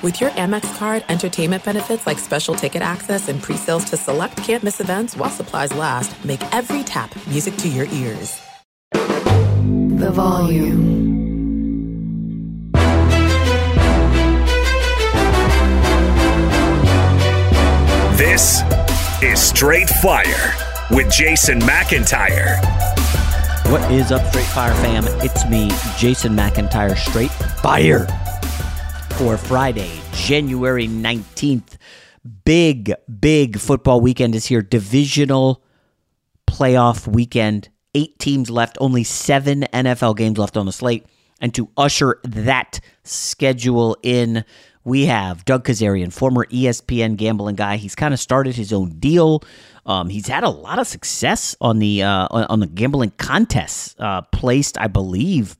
With your Amex card, entertainment benefits like special ticket access and pre-sales to select campus events while supplies last, make every tap music to your ears. The volume. This is Straight Fire with Jason McIntyre. What is up, Straight Fire fam? It's me, Jason McIntyre, Straight Fire for Friday, January 19th. Big, big football weekend is here. Divisional playoff weekend. Eight teams left, only seven NFL games left on the slate. And to usher that schedule in, we have Doug Kezirian, former ESPN gambling guy. He's kind of started his own deal. Um, he's had a lot of success on the uh, on the gambling contests. Uh, placed, I believe,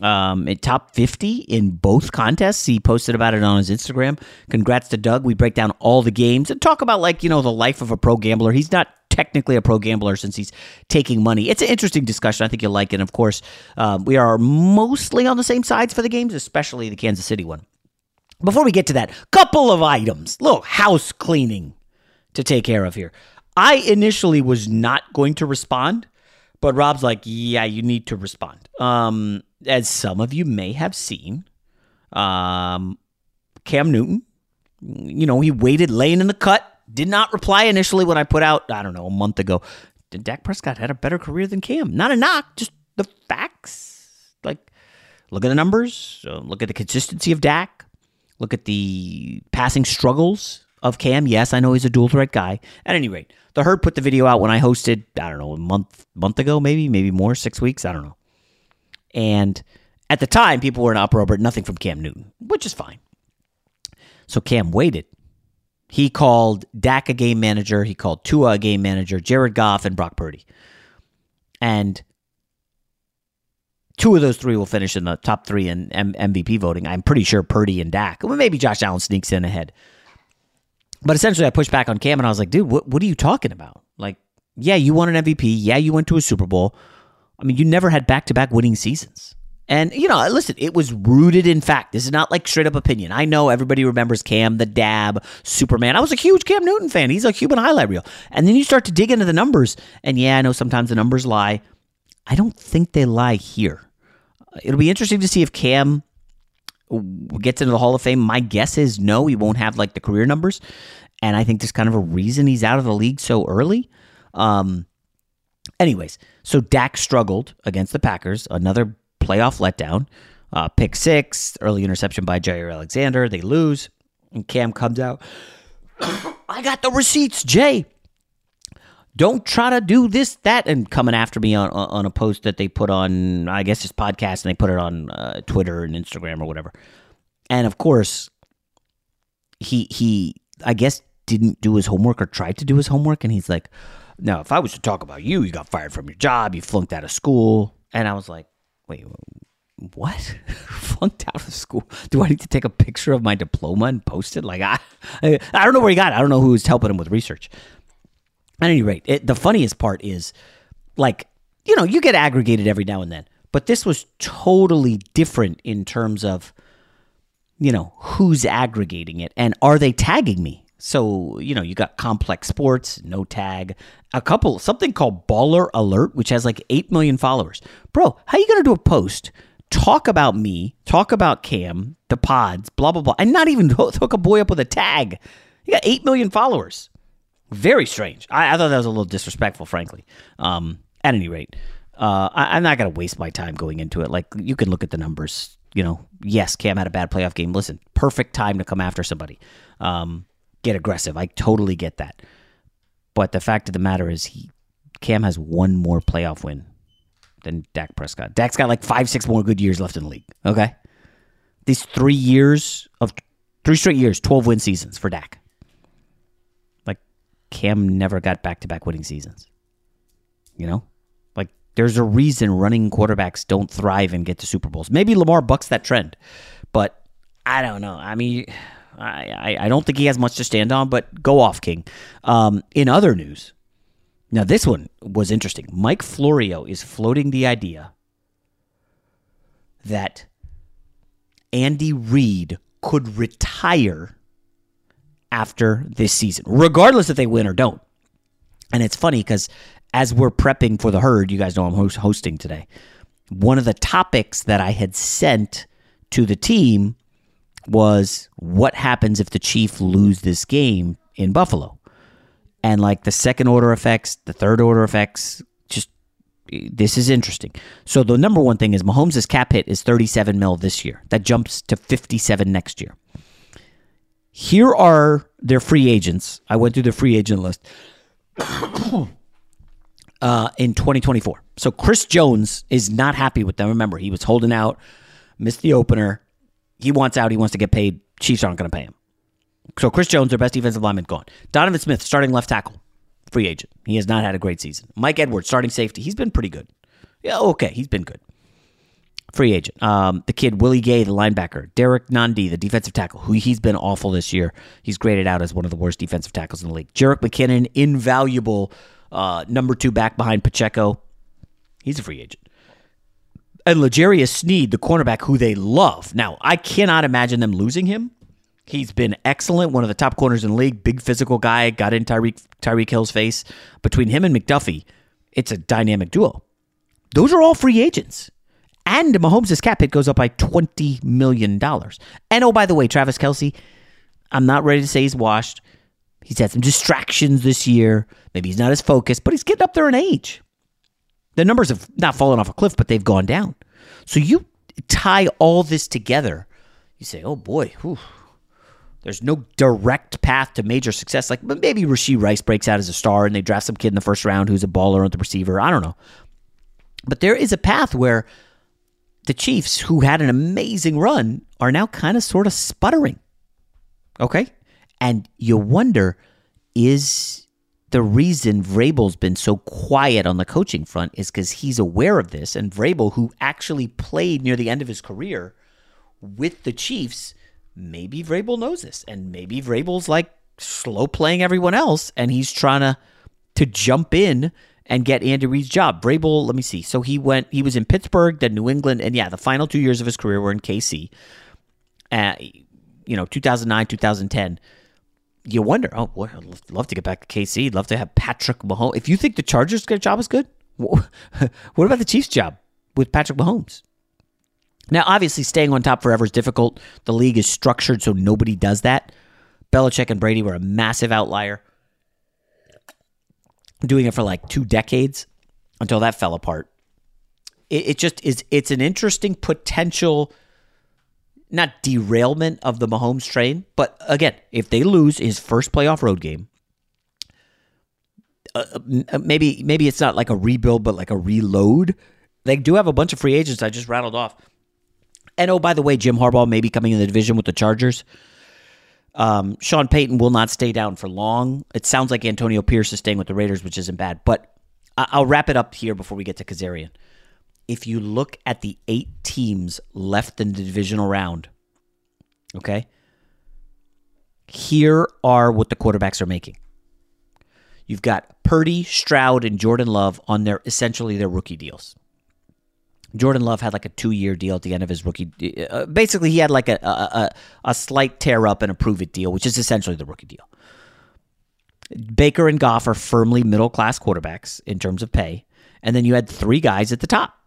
um, top 50 in both contests. He posted about it on his Instagram. Congrats to Doug. We break down all the games and talk about, like, you know, the life of a pro gambler. He's not technically a pro gambler since he's taking money. It's an interesting discussion. I think you'll like it. And of course, um, we are mostly on the same sides for the games, especially the Kansas City one. Before we get to that, couple of items, little house cleaning to take care of here. I initially was not going to respond, but Rob's like, "Yeah, you need to respond." Um, as some of you may have seen, um, Cam Newton, you know, he waited laying in the cut, did not reply initially when I put out, I don't know, a month ago. Dak Prescott had a better career than Cam? Not a knock, just the facts. Like, look at the numbers, uh, look at the consistency of Dak, look at the passing struggles of Cam. Yes, I know he's a dual threat guy. At any rate, the herd put the video out when I hosted, I don't know, a month month ago, maybe, maybe more, six weeks, I don't know. And at the time, people were in uproar, but nothing from Cam Newton, which is fine. So Cam waited. He called Dak a game manager. He called Tua a game manager, Jared Goff, and Brock Purdy. And two of those three will finish in the top three in M- MVP voting. I'm pretty sure Purdy and Dak. Well, maybe Josh Allen sneaks in ahead. But essentially, I pushed back on Cam and I was like, dude, what, what are you talking about? Like, yeah, you won an MVP. Yeah, you went to a Super Bowl. I mean, you never had back to back winning seasons. And, you know, listen, it was rooted in fact. This is not like straight up opinion. I know everybody remembers Cam, the dab, Superman. I was a huge Cam Newton fan. He's a human highlight reel. And then you start to dig into the numbers. And yeah, I know sometimes the numbers lie. I don't think they lie here. It'll be interesting to see if Cam gets into the Hall of Fame. My guess is no, he won't have like the career numbers. And I think there's kind of a reason he's out of the league so early. Um, anyways, so Dak struggled against the Packers, another playoff letdown. Uh, pick six, early interception by Jaire Alexander. They lose, and Cam comes out. I got the receipts, Jay. Don't try to do this, that, and coming after me on on a post that they put on, I guess, his podcast, and they put it on uh, Twitter and Instagram or whatever. And of course, he he, I guess, didn't do his homework or tried to do his homework, and he's like, "No, if I was to talk about you, you got fired from your job, you flunked out of school," and I was like, "Wait, what? Flunked out of school? Do I need to take a picture of my diploma and post it? Like I, I, I don't know where he got it. I don't know who's helping him with research. At any rate, it, the funniest part is, like, you know, you get aggregated every now and then, but this was totally different in terms of, you know, who's aggregating it and are they tagging me? So, you know, you got Complex Sports, No Tag, a couple, something called Baller Alert, which has like 8 million followers. Bro, how you going to do a post, talk about me, talk about Cam, the pods, blah, blah, blah, and not even hook a boy up with a tag? You got 8 million followers. Very strange. I, I thought that was a little disrespectful, frankly. Um, at any rate, uh, I, I'm not going to waste my time going into it. Like, you can look at the numbers. You know, yes, Cam had a bad playoff game. Listen, perfect time to come after somebody. Um, get aggressive. I totally get that. But the fact of the matter is, he Cam has one more playoff win than Dak Prescott. Dak's got like five, six more good years left in the league. Okay, these three years of three straight years, twelve win seasons for Dak. Like Cam never got back to back winning seasons. You know, like there's a reason running quarterbacks don't thrive and get to Super Bowls. Maybe Lamar bucks that trend, but I don't know. I mean. I, I don't think he has much to stand on, but go off, King. Um, in other news, now this one was interesting. Mike Florio is floating the idea that Andy Reid could retire after this season, regardless if they win or don't. And it's funny because as we're prepping for the herd, you guys know I'm hosting today. One of the topics that I had sent to the team was what happens if the Chiefs lose this game in Buffalo? And like the second order effects, the third order effects, just this is interesting. So the number one thing is Mahomes' cap hit is 37 mil this year. That jumps to 57 next year. Here are their free agents. I went through the free agent list uh, in 2024. So Chris Jones is not happy with them. Remember, he was holding out, missed the opener, he wants out. He wants to get paid. Chiefs aren't going to pay him. So Chris Jones, their best defensive lineman, gone. Donovan Smith, starting left tackle, free agent. He has not had a great season. Mike Edwards, starting safety. He's been pretty good. Yeah, okay, he's been good. Free agent. Um, the kid Willie Gay, the linebacker. Derrick Nnadi, the defensive tackle, who he's been awful this year. He's graded out as one of the worst defensive tackles in the league. Jerick McKinnon, invaluable uh, number two back behind Pacheco. He's a free agent and L'Jarius Sneed, the cornerback who they love. Now, I cannot imagine them losing him. He's been excellent, one of the top corners in the league, big physical guy, got in Tyreek Tyreek Hill's face. Between him and McDuffie, it's a dynamic duo. Those are all free agents. And Mahomes' cap hit goes up by $20 million. And oh, by the way, Travis Kelce, I'm not ready to say he's washed. He's had some distractions this year. Maybe he's not as focused, but he's getting up there in age. The numbers have not fallen off a cliff, but they've gone down. So you tie all this together, you say, oh boy, whew, there's no direct path to major success. Like maybe Rashee Rice breaks out as a star and they draft some kid in the first round who's a baller on the receiver. I don't know. But there is a path where the Chiefs, who had an amazing run, are now kind of sort of sputtering. Okay? And you wonder is the reason Vrabel's been so quiet on the coaching front is because he's aware of this. And Vrabel, who actually played near the end of his career with the Chiefs, maybe Vrabel knows this. And maybe Vrabel's like slow playing everyone else and he's trying to to jump in and get Andy Reid's job. Vrabel, let me see. So he went he was in Pittsburgh, then New England, and yeah, the final two years of his career were in KC. Uh, you know, 2009, 2010 you wonder, oh boy, I'd love to get back to KC. I'd love to have Patrick Mahomes. If you think the Chargers' job is good, what about the Chiefs' job with Patrick Mahomes? Now, obviously, staying on top forever is difficult. The league is structured so nobody does that. Belichick and Brady were a massive outlier, doing it for like two decades until that fell apart. It, it just is. It's an interesting potential not derailment of the Mahomes train, but again, if they lose his first playoff road game, uh, uh, maybe maybe it's not like a rebuild, but like a reload. They do have a bunch of free agents I just rattled off. And oh, by the way, Jim Harbaugh may be coming in the division with the Chargers. Um, Sean Payton will not stay down for long. It sounds like Antonio Pierce is staying with the Raiders, which isn't bad. But I'll wrap it up here before we get to Kezirian if you look at the eight teams left in the divisional round, okay, here are what the quarterbacks are making. You've got Purdy, Stroud, and Jordan Love on their essentially their rookie deals. Jordan Love had like a two year deal at the end of his rookie. Uh, basically, he had like a, a, a, a slight tear up and a prove it deal, which is essentially the rookie deal. Baker and Goff are firmly middle class quarterbacks in terms of pay. And then you had three guys at the top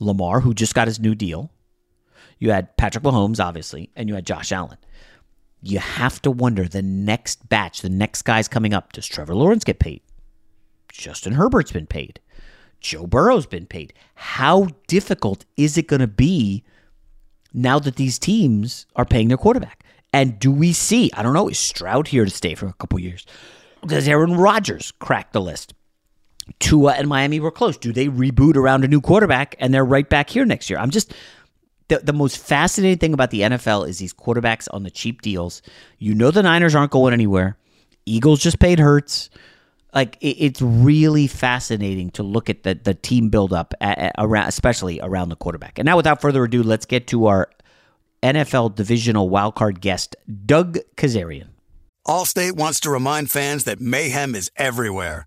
Lamar, who just got his new deal. You had Patrick Mahomes, obviously, and you had Josh Allen. You have to wonder the next batch, the next guys coming up. Does Trevor Lawrence get paid? Justin Herbert's been paid. Joe Burrow's been paid. How difficult is it going to be now that these teams are paying their quarterback? And do we see, I don't know, is Stroud here to stay for a couple years? Does Aaron Rodgers crack the list? Tua and Miami were close. Do they reboot around a new quarterback and they're right back here next year? I'm just the, the most fascinating thing about the NFL is these quarterbacks on the cheap deals. You know the Niners aren't going anywhere. Eagles just paid Hurts. Like it, it's really fascinating to look at the the team buildup around, especially around the quarterback. And now, without further ado, let's get to our NFL divisional wildcard guest, Doug Kezirian. Allstate wants to remind fans that mayhem is everywhere,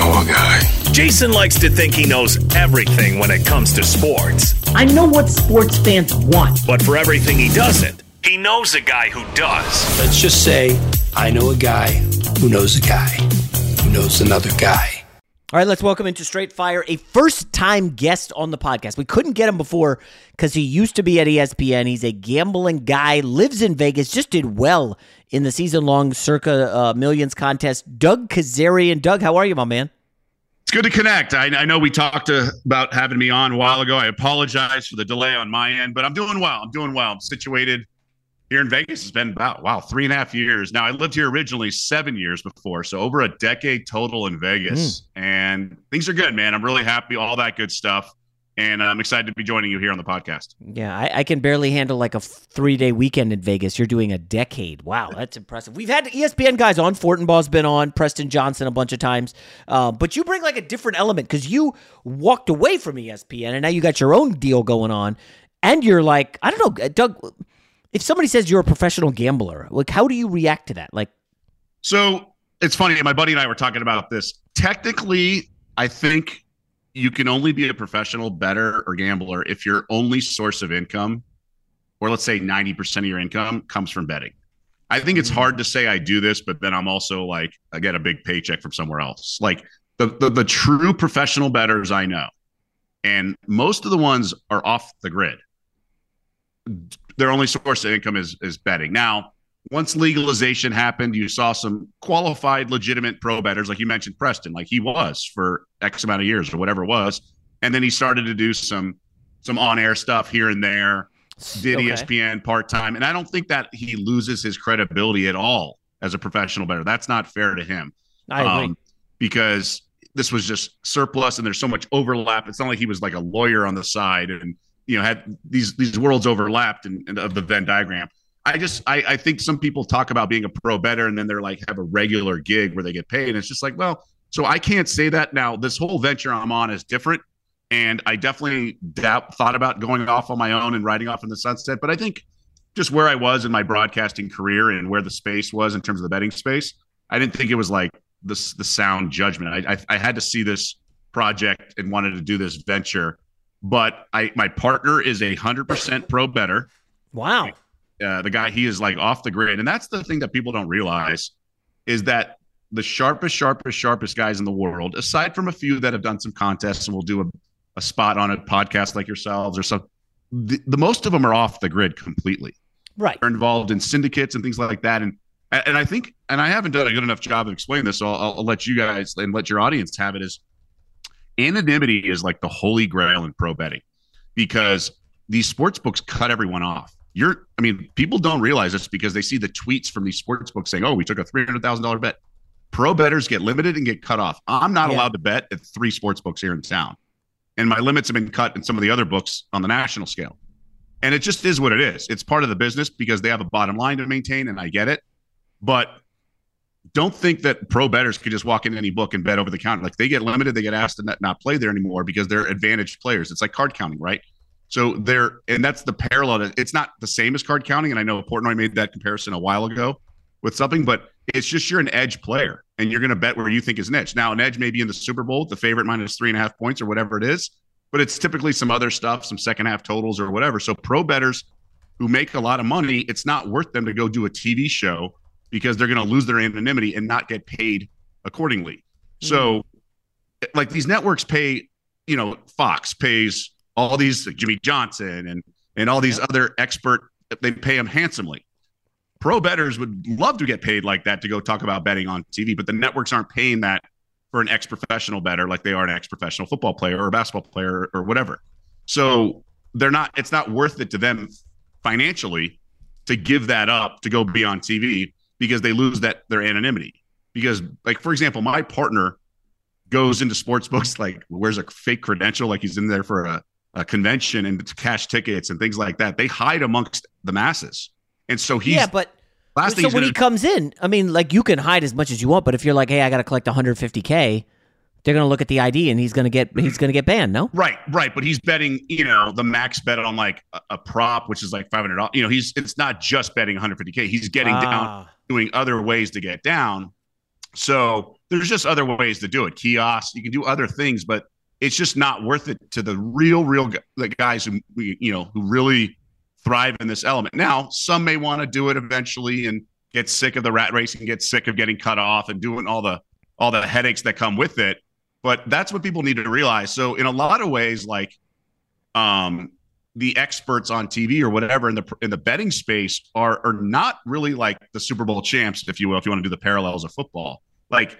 Know a guy. Jason likes to think he knows everything when it comes to sports. I know what sports fans want. But for everything he doesn't, he knows a guy who does. Let's just say I know a guy who knows a guy who knows another guy. All right, let's welcome into Straight Fire a first time guest on the podcast. We couldn't get him before because he used to be at ESPN. He's a gambling guy, lives in Vegas, just did well in the season long Circa uh, Millions contest. Doug Kezirian. Doug, how are you, my man? It's good to connect. I, I know we talked to, about having me on a while ago. I apologize for the delay on my end, but I'm doing well. I'm doing well. I'm situated here in Vegas has been about wow three and a half years. Now I lived here originally seven years before, so over a decade total in Vegas, mm. and things are good, man. I'm really happy, all that good stuff, and I'm excited to be joining you here on the podcast. Yeah, I, I can barely handle like a three day weekend in Vegas. You're doing a decade. Wow, that's impressive. We've had ESPN guys on. Fortenbaugh's been on. Preston Johnson a bunch of times, uh, but you bring like a different element because you walked away from ESPN and now you got your own deal going on. And you're like, I don't know, Doug if somebody says you're a professional gambler, like how do you react to that? Like, so it's funny. My buddy and I were talking about this. Technically, I think you can only be a professional better or gambler if your only source of income, or let's say 90% of your income, comes from betting. I think it's hard to say I do this, but then I'm also like, I get a big paycheck from somewhere else. Like the, the, the true professional betters I know, and most of the ones are off the grid their only source of income is is betting. Now, once legalization happened, you saw some qualified, legitimate pro bettors, like you mentioned, Preston, like he was for X amount of years or whatever it was, and then he started to do some some on air stuff here and there. Did okay. ESPN part time, and I don't think that he loses his credibility at all as a professional bettor. That's not fair to him. I agree. Um, because this was just surplus, and there's so much overlap. It's not like he was like a lawyer on the side and you know had these these worlds overlapped and, of the Venn diagram. I just I, I think some people talk about being a pro bettor and then they're like have a regular gig where they get paid. And it's just like, well, so I can't say that now. This whole venture I'm on is different. And I definitely doubt, thought about going off on my own and riding off in the sunset. But I think just where I was in my broadcasting career and where the space was in terms of the betting space, I didn't think it was like this the sound judgment. I, I I had to see this project and wanted to do this venture, but I my partner is a hundred percent pro better. Wow. Uh, the guy he is like off the grid, and that's the thing that people don't realize is that the sharpest, sharpest, sharpest guys in the world, aside from a few that have done some contests and will do a, a spot on a podcast like yourselves or some, the, the most of them are off the grid completely. Right. They're involved in syndicates and things like that. And and I think, and I haven't done a good enough job of explaining this, so I'll, I'll let you guys and let your audience have it. Is anonymity is like the holy grail in pro betting because these sports books cut everyone off. You're, I mean, people don't realize this because they see the tweets from these sports books saying, "Oh, we took a three hundred thousand dollar bet." Pro betters get limited and get cut off. I'm not Yeah. allowed to bet at three sports books here in town, and my limits have been cut in some of the other books on the national scale. And it just is what it is. It's part of the business because they have a bottom line to maintain, and I get it. But don't think that pro betters could just walk in any book and bet over the counter. Like they get limited, they get asked to not, not play there anymore because they're advantaged players. It's like card counting, right? So they're, and that's the parallel. to- It's not the same as card counting. And I know Portnoy made that comparison a while ago with something, but it's just you're an edge player and you're going to bet where you think is an edge. Now, an edge may be in the Super Bowl, the favorite minus three and a half points or whatever it is, but it's typically some other stuff, some second half totals or whatever. So pro betters who make a lot of money, it's not worth them to go do a TV show because they're going to lose their anonymity and not get paid accordingly. So, mm-hmm. like these networks pay, you know, Fox pays all these like Jimmy Johnson and and all these other expert. They pay them handsomely. Pro betters would love to get paid like that to go talk about betting on TV, but the networks aren't paying that for an ex-professional better like they are an ex-professional football player or a basketball player or whatever. So they're not. It's not worth it to them financially to give that up to go be on TV because they lose that their anonymity. Because, like for example, my partner goes into sports books like wears a fake credential, like he's in there for a, a convention and to cash tickets and things like that. They hide amongst the masses, and so he's yeah, but last thing so when gonna he comes in, I mean, like you can hide as much as you want, but if you're like, hey, I got to collect 150k, they're gonna look at the ID and he's gonna get he's gonna get banned. No, Right, right. But he's betting, you know, the max bet on like a, a prop, which is like five hundred dollars. You know, he's it's not just betting one hundred fifty k. He's getting down, Ah. doing other ways to get down. So there's just other ways to do it. Kiosks, you can do other things, but it's just not worth it to the real, real the guys who we- you know who really thrive in this element. Now, some may want to do it eventually and get sick of the rat race and get sick of getting cut off and doing all the all the headaches that come with it but that's what people need to realize. So in a lot of ways like um the experts on tv or whatever in the in the betting space are are not really like the super bowl champs if you will if you want to do the parallels of football. Like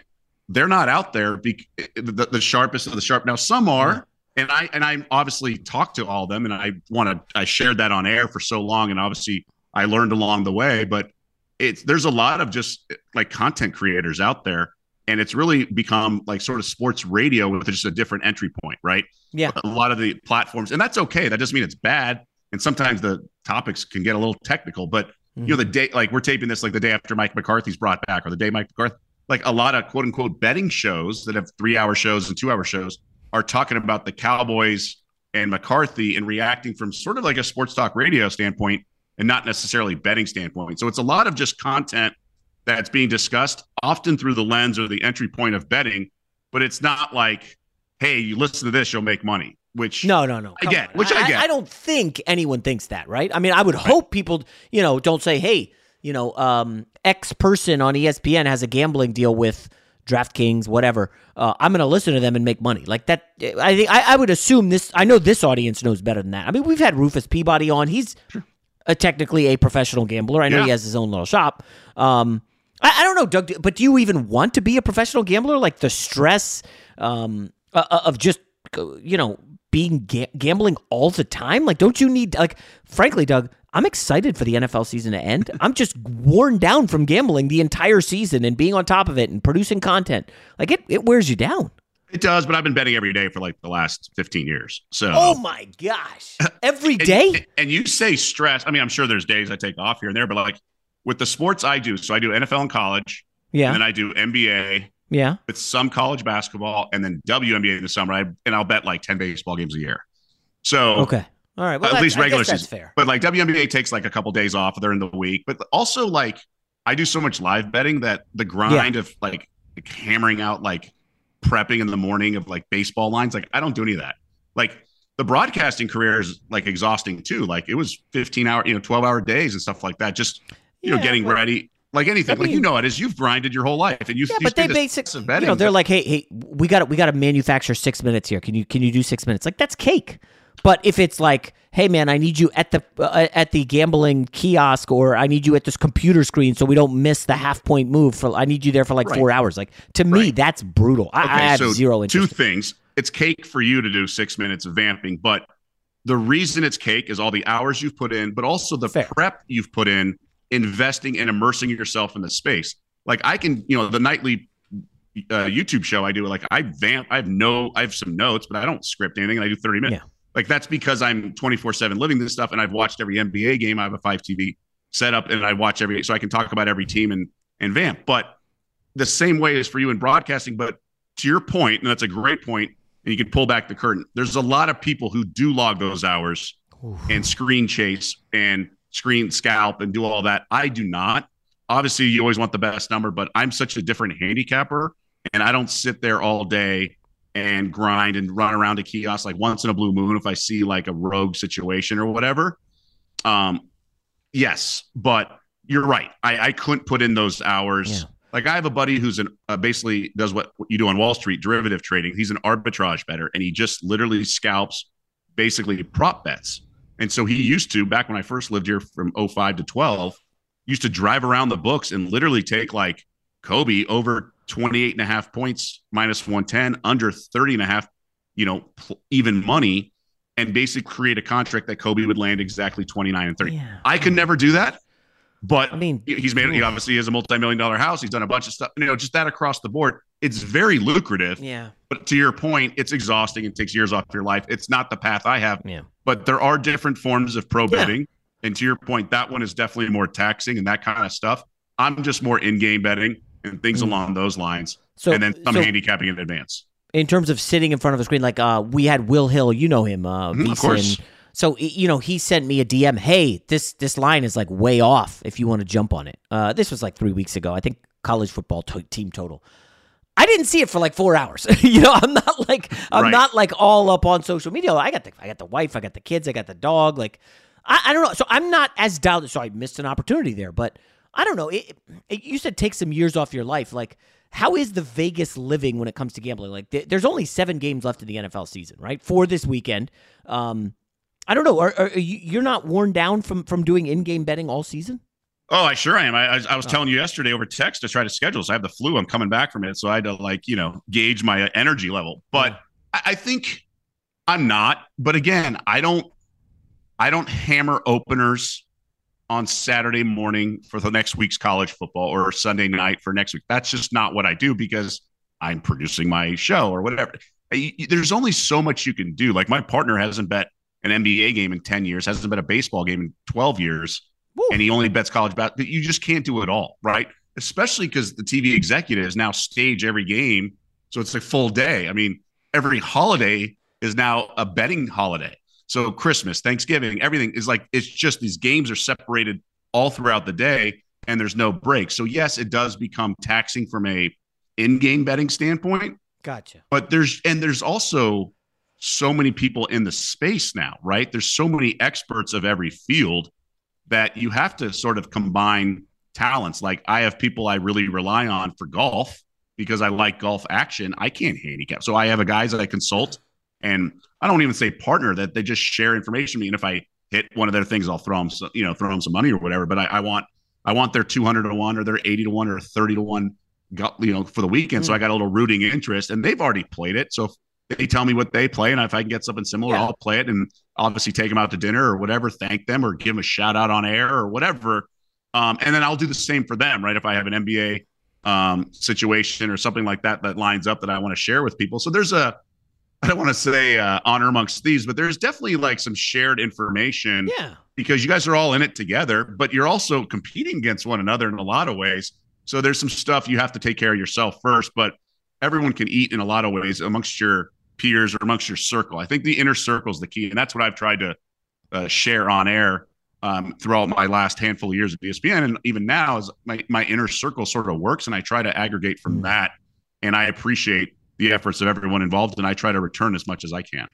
they're not out there be, the, the sharpest of the sharp. Now some are and i and i obviously talked to all of them and i want to i shared that on air for so long and obviously i learned along the way but it's there's a lot of just like content creators out there and it's really become like sort of sports radio with just a different entry point right? Yeah. a lot of the platforms and that's okay. That doesn't mean it's bad and sometimes the topics can get a little technical but you know the mm-hmm. day like we're taping this like the day after mike mccarthy's brought back or the day mike mccarthy like a lot of quote unquote betting shows that have three hour shows and two hour shows are talking about the cowboys and mccarthy and reacting from sort of like a sports talk radio standpoint and not necessarily betting standpoint. So it's a lot of just content that's being discussed often through the lens or the entry point of betting but it's not like hey you listen to this you'll make money which No, no, no. I get, which I get. I, don't think anyone thinks that, right? I mean, I would hope people, you know, don't say, "Hey, you know, um, X person on ESPN has a gambling deal with DraftKings, whatever. Uh, I'm going to listen to them and make money." Like that. I think I, I would assume this. I know this audience knows better than that. I mean, we've had Rufus Peabody on. He's a, technically a professional gambler. I know he has his own little shop. Um, I, I don't know, Doug, but do you even want to be a professional gambler? Like the stress um, uh, of just you know being ga- gambling all the time. Like, don't you need like? Frankly, Doug, I'm excited for the NFL season to end. I'm just worn down from gambling the entire season and being on top of it and producing content. Like it, it wears you down. it does but i've been betting every day for like the last 15 years so Oh my gosh! Every And- day. And, you say stress. I mean, I'm sure there's days I take off here and there, but like with the sports I do, so I do NFL in college, Yeah. and then I do NBA Yeah. with some college basketball, and then WNBA in the summer. I, and I'll bet like 10 baseball games a year. So Okay. All right. Well, at least regular season. fair. But like WNBA takes like a couple days off during the week. But also like I do so much live betting that the grind of like like hammering out like prepping in the morning of like baseball lines. Like I don't do any of that. Like the broadcasting career is like exhausting too. Like it was 15 hour, you know, 12 hour days and stuff like that. Just, you yeah, know, getting well, ready. Like anything, I mean, like you know it is. You've grinded your whole life, and you. Yeah, but they basically, you know, they're like, hey, hey, we got we got to manufacture six minutes here. Can you can you do six minutes? Like that's cake. But if it's like, hey man, I need you at the uh, at the gambling kiosk, or I need you at this computer screen so we don't miss the half point move. For I need you there for like right. four hours. Like to me, right. that's brutal. I, okay, I have so zero interest. Two things it's cake for you to do six minutes of vamping, but the reason it's cake is all the hours you've put in, but also the Fair. prep you've put in, investing and immersing yourself in the space. Like I can, you know, the nightly uh, YouTube show I do, like I vamp, I have no, I have some notes, but I don't script anything, and I do thirty minutes. Yeah. Like that's because I'm twenty four seven living this stuff, and I've watched every NBA game. I have a five TV setup, and I watch every, so I can talk about every team and and vamp. But the same way is for you in broadcasting. But to your point, and that's a great point and you can pull back the curtain. There's a lot of people who do log those hours Oof. and screen chase and screen scalp and do all that. I do not. Obviously, you always want the best number, but I'm such a different handicapper, and I don't sit there all day and grind and run around a kiosk like once in a blue moon if I see like a rogue situation or whatever. Um, yes, but you're right. I, I couldn't put in those hours. Yeah. Like I have a buddy who's an uh, basically does what you do on Wall Street, derivative trading. He's an arbitrage better, and he just literally scalps basically prop bets. And so he used to back when I first lived here from 05 to 12, used to drive around the books and literally take like Kobe over 28 and a half points minus 110 under 30 and a half, you know, even money and basically create a contract that Kobe would land exactly 29 and 30. Yeah. I could never do that. But I mean, he's made. He obviously has a multi-million dollar house. He's done a bunch of stuff. You know, just that across the board. It's very lucrative. Yeah. But to your point, it's exhausting. It takes years off your life. It's not the path I have. Yeah. But there are different forms of pro betting, yeah. and to your point, that one is definitely more taxing and that kind of stuff. I'm just more in-game betting and things mm. along those lines. So, and then some so, handicapping in advance. In terms of sitting in front of a screen, like uh, we had Will Hill, you know him, uh, mm, of course so you know, he sent me a DM. Hey, this this line is like way off. If you want to jump on it, uh, this was like three weeks ago. I think college football to- team total. I didn't see it for like four hours. you know, I'm not like I'm right. not like all up on social media. I got the I got the wife, I got the kids, I got the dog. Like I, I don't know. So I'm not as dialed. So I missed an opportunity there, but I don't know. It, it, you said take some years off your life. Like how is the Vegas living when it comes to gambling? Like th- there's only seven games left in the NFL season, right? For this weekend. Um, I don't know. Are, are you, you're not worn down from from doing in-game betting all season? Oh, I sure am. I, I, I was oh. telling you yesterday over text to try to schedule. So I have the flu. I'm coming back from it, so I had to like you know gauge my energy level. But yeah. I, I think I'm not. But again, I don't. I don't hammer openers on Saturday morning for the next week's college football or Sunday night for next week. That's just not what I do because I'm producing my show or whatever. There's only so much you can do. Like my partner hasn't bet an NBA game in 10 years, hasn't been a baseball game in 12 years, Woo. and he only bets college basketball. You just can't do it all, right? Especially because the TV executives now stage every game. So it's a full day. I mean, every holiday is now a betting holiday. So Christmas, Thanksgiving, everything is like, it's just these games are separated all throughout the day and there's no break. So yes, it does become taxing from a in-game betting standpoint. Gotcha. But there's, and there's also, so many people in the space now, right? There's so many experts of every field that you have to sort of combine talents. Like I have people I really rely on for golf because I like golf action. I can't handicap. So I have a guys that I consult and I don't even say partner that they just share information with me. And if I hit one of their things, I'll throw them, you know, throw them some money or whatever. But I, I want, I want their 200 to one or their 80 to one or 30 to one, you know, for the weekend. Mm. So I got a little rooting interest and they've already played it. So they tell me what they play, and if I can get something similar, yeah. I'll play it and obviously take them out to dinner or whatever, thank them or give them a shout out on air or whatever. Um, and then I'll do the same for them, right? If I have an NBA um, situation or something like that that lines up that I want to share with people. So there's a, I don't want to say uh, honor amongst thieves, but there's definitely like some shared information. Yeah. Because you guys are all in it together, but you're also competing against one another in a lot of ways. So there's some stuff you have to take care of yourself first, but everyone can eat in a lot of ways amongst your peers or amongst your circle. I think the inner circle is the key, and that's what I've tried to uh, share on air um, throughout my last handful of years at ESPN, and even now, is my my inner circle sort of works, and I try to aggregate from mm. that and I appreciate the efforts of everyone involved, and I try to return as much as I can.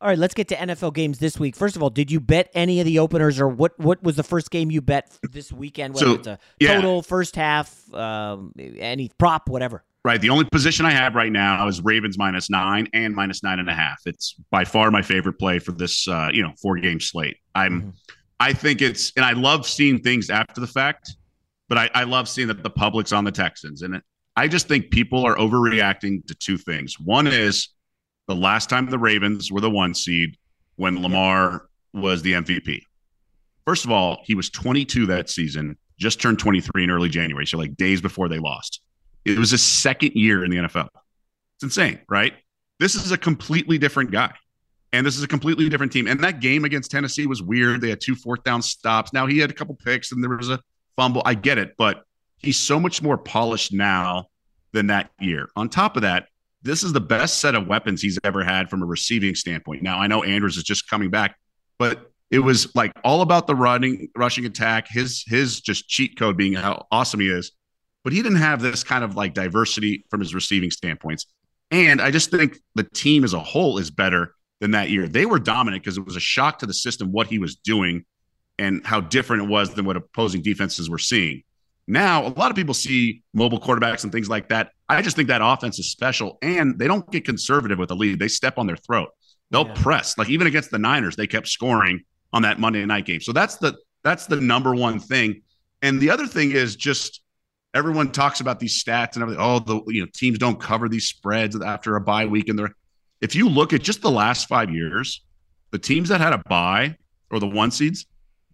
All right, let's get to NFL games this week. First of all, did you bet any of the openers, or what? What was the first game you bet this weekend? Whether So, it's a yeah. total, first half, um, any prop, whatever. Right. The only position I have right now is Ravens minus nine and minus nine and a half. It's by far my favorite play for this, uh, you know, four game slate. I'm, I think it's, and I love seeing things after the fact, but I, I love seeing that the public's on the Texans, and it, I just think people are overreacting to two things. One is the last time the Ravens were the one seed when Lamar was the MVP. First of all, he was 22 that season, just turned 23 in early January, so like days before they lost. It was his second year in the NFL. It's insane, right? This is a completely different guy. And this is a completely different team. And that game against Tennessee was weird. They had two fourth down stops. Now he had a couple picks and there was a fumble. I get it, but he's so much more polished now than that year. On top of that, this is the best set of weapons he's ever had from a receiving standpoint. Now I know Andrews is just coming back, but it was like all about the running, rushing attack. His his just cheat code being how awesome he is, but he didn't have this kind of like diversity from his receiving standpoints. And I just think the team as a whole is better than that year. They were dominant because it was a shock to the system what he was doing and how different it was than what opposing defenses were seeing. Now, a lot of people see mobile quarterbacks and things like that. I just think that offense is special and they don't get conservative with the lead. They step on their throat. They'll press. Like even against the Niners, they kept scoring on that Monday night game. So that's the that's the number one thing. And the other thing is just everyone talks about these stats and everything. Oh, the you know teams don't cover these spreads after a bye week, and they're if you look at just the last five years, the teams that had a bye or the one seeds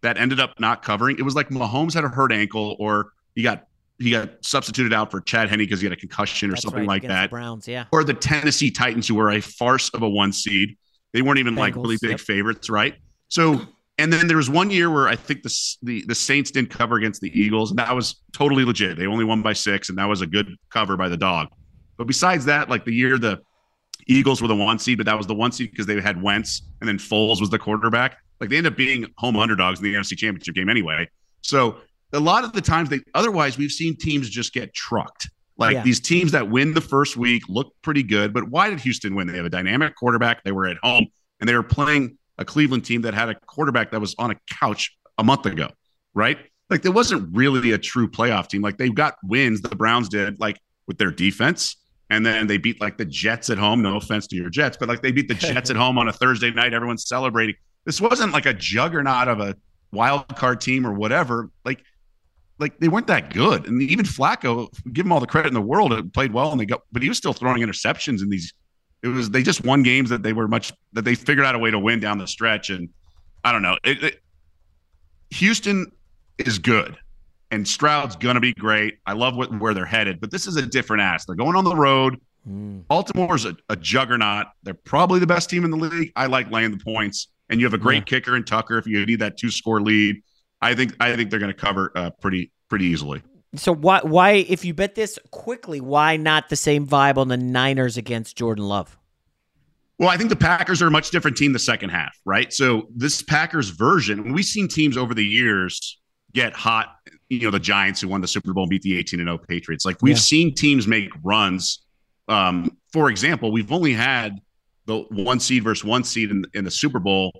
that ended up not covering, it was like Mahomes had a hurt ankle or he got he got substituted out for Chad Henne because he had a concussion or That's something right, like that. Browns, yeah. Or the Tennessee Titans, who were a farce of a one seed. They weren't even like really big yep. favorites, right? So, and then there was one year where I think the, the the Saints didn't cover against the Eagles, and that was totally legit. They only won by six, and that was a good cover by the dog. But besides that, like the year the Eagles were the one seed, but that was the one seed because they had Wentz, and then Foles was the quarterback. Like they end up being home underdogs in the NFC Championship game anyway. So a lot of the times they otherwise we've seen teams just get trucked. Like Yeah. these teams that win the first week look pretty good, but why did Houston win? They have a dynamic quarterback. They were at home and they were playing a Cleveland team that had a quarterback that was on a couch a month ago, right? Like there wasn't really a true playoff team. Like they got wins, the Browns did, like with their defense. And then they beat like the Jets at home. No offense to your Jets, but like they beat the Jets at home on a Thursday night. Everyone's celebrating. This wasn't like a juggernaut of a wild card team or whatever. Like like they weren't that good. And even Flacco, give him all the credit in the world, it played well and they got, but he was still throwing interceptions in these. It was they just won games that they were much that they figured out a way to win down the stretch. And I don't know. It, it, Houston is good, and Stroud's gonna be great. I love what, where they're headed, but this is a different ass. They're going on the road. Baltimore's a, a juggernaut. They're probably the best team in the league. I like laying the points, and you have a great kicker in Tucker. If you need that two score lead, I think I think they're going to cover uh, pretty pretty easily. So why why if you bet this quickly, why not the same vibe on the Niners against Jordan Love? Well, I think the Packers are a much different team the second half, right? So this Packers version, we've seen teams over the years get hot. You know, the Giants who won the Super Bowl and beat the 18 and 0 Patriots. Like we've Yeah. seen teams make runs. Um, for example, we've only had the one seed versus one seed in, in the Super Bowl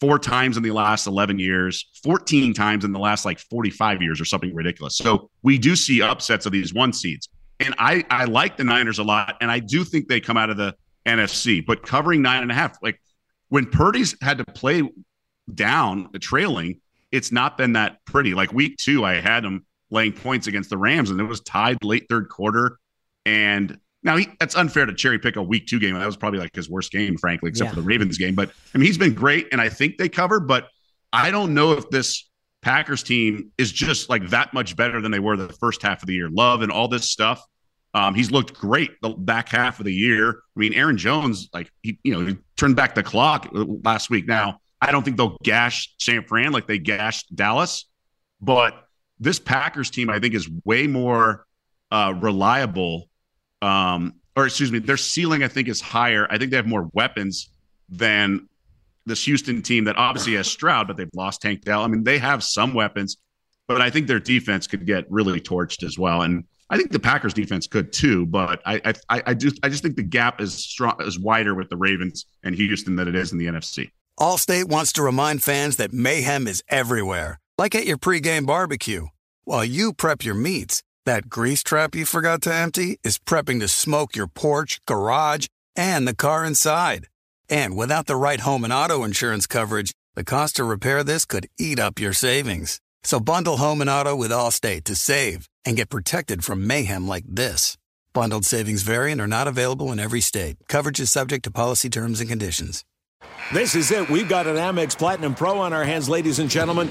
four times in the last 11 years, 14 times in the last like 45 years or something ridiculous. So we do see upsets of these one seeds. And I, I like the Niners a lot. And I do think they come out of the NFC, but covering nine and a half, like when Purdy's had to play down the trailing, it's not been that pretty. Like week two, I had him laying points against the Rams and it was tied late third quarter. And now he, that's unfair to cherry pick a week two game. That was probably like his worst game, frankly, except Yeah. for the Ravens game. But I mean, he's been great, and I think they cover. But I don't know if this Packers team is just like that much better than they were the first half of the year. Love and all this stuff. Um, he's looked great the back half of the year. I mean, Aaron Jones, like he, you know, he turned back the clock last week. Now, I don't think they'll gash San Fran like they gashed Dallas, but this Packers team, I think, is way more uh, reliable. Um, or excuse me, their ceiling, I think, is higher. I think they have more weapons than this Houston team that obviously has Stroud, but they've lost Tank Dell. I mean, they have some weapons, but I think their defense could get really torched as well. And I think the Packers defense could too, but I I I just I just think the gap is strong is wider with the Ravens and Houston than it is in the NFC. Allstate wants to remind fans that mayhem is everywhere, like at your pregame barbecue. While you prep your meats, that grease trap you forgot to empty is prepping to smoke your porch, garage, and the car inside. And without the right home and auto insurance coverage, the cost to repair this could eat up your savings. So bundle home and auto with Allstate to save and get protected from mayhem like this. Bundled savings variant are not available in every state. Coverage is subject to policy terms and conditions. This is it. We've got an Amex Platinum Pro on our hands, ladies and gentlemen.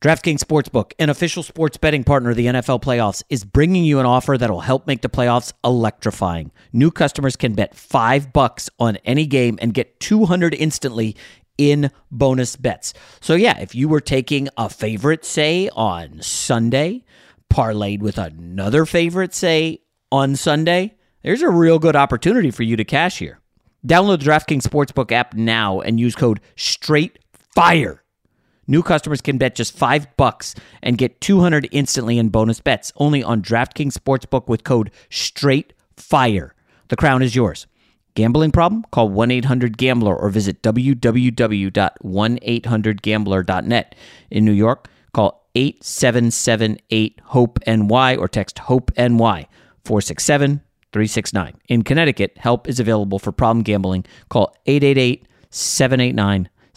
DraftKings Sportsbook, an official sports betting partner of the NFL playoffs, is bringing you an offer that will help make the playoffs electrifying. New customers can bet 5 bucks on any game and get 200 instantly in bonus bets. So yeah, if you were taking a favorite say on Sunday, parlayed with another favorite say on Sunday, there's a real good opportunity for you to cash here. Download the DraftKings Sportsbook app now and use code STRAIGhtFIRE New customers can bet just 5 bucks and get 200 instantly in bonus bets only on DraftKings Sportsbook with code STRAIGhtFIRE. The crown is yours. Gambling problem? Call 1-800-GAMBLER or visit www.1800gambler.net. In New York, call 8778-HOPE-NY or text HOPE-NY 467-369. In Connecticut, help is available for problem gambling. Call 888 789